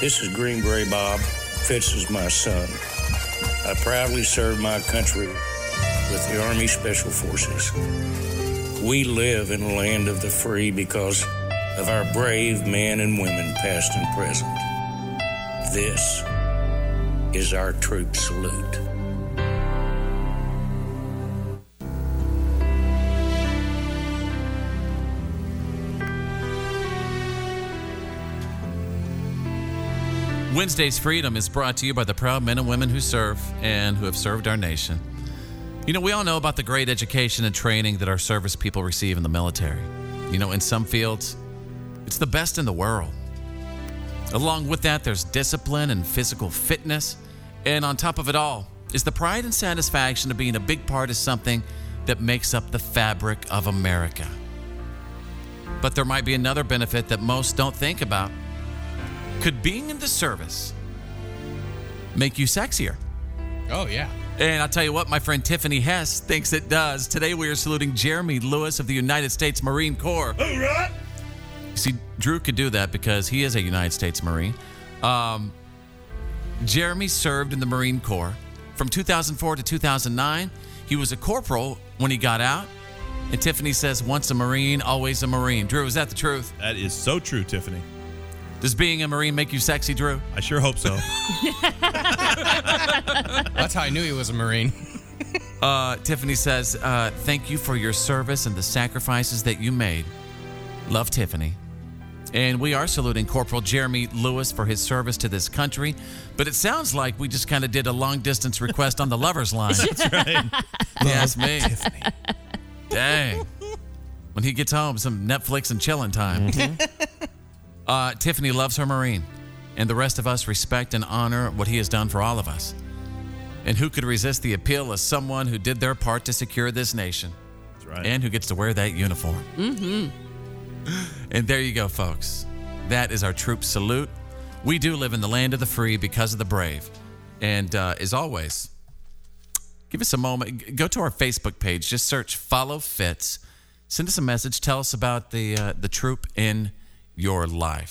This is Green Beret Bob. Fitz is my son. I proudly serve my country with the Army Special Forces. We live in a land of the free because of our brave men and women, past and present. This is our troop salute. Wednesday's Freedom is brought to you by the proud men and women who serve and who have served our nation. You know, we all know about the great education and training that our service people receive in the military. You know, in some fields, it's the best in the world. Along with that, there's discipline and physical fitness. And on top of it all is the pride and satisfaction of being a big part of something that makes up the fabric of America. But there might be another benefit that most don't think about. Could being in the service make you sexier? Oh, yeah. And I'll tell you what, my friend Tiffany Hess thinks it does. Today we are saluting Jeremy Lewis of the United States Marine Corps. All right. See, Drew could do that because he is a United States Marine. Um, Jeremy served in the Marine Corps from 2004 to 2009. He was a corporal when he got out. And Tiffany says, once a Marine, always a Marine. Drew, is that the truth? That is so true, Tiffany. Does being a Marine make you sexy, Drew? I sure hope so. That's how I knew he was a Marine. Uh, Tiffany says, uh, Thank you for your service and the sacrifices that you made. Love Tiffany. And we are saluting Corporal Jeremy Lewis for his service to this country. But it sounds like we just kind of did a long distance request on the lover's line. That's right. Yes, me. Dang. When he gets home, some Netflix and chilling time. Uh, Tiffany loves her Marine, and the rest of us respect and honor what he has done for all of us. And who could resist the appeal of someone who did their part to secure this nation That's right. and who gets to wear that uniform? Mm-hmm. And there you go, folks. That is our troop salute. We do live in the land of the free because of the brave. And uh, as always, give us a moment. Go to our Facebook page. Just search "Follow Fitz." Send us a message. Tell us about the uh, the troop in your life.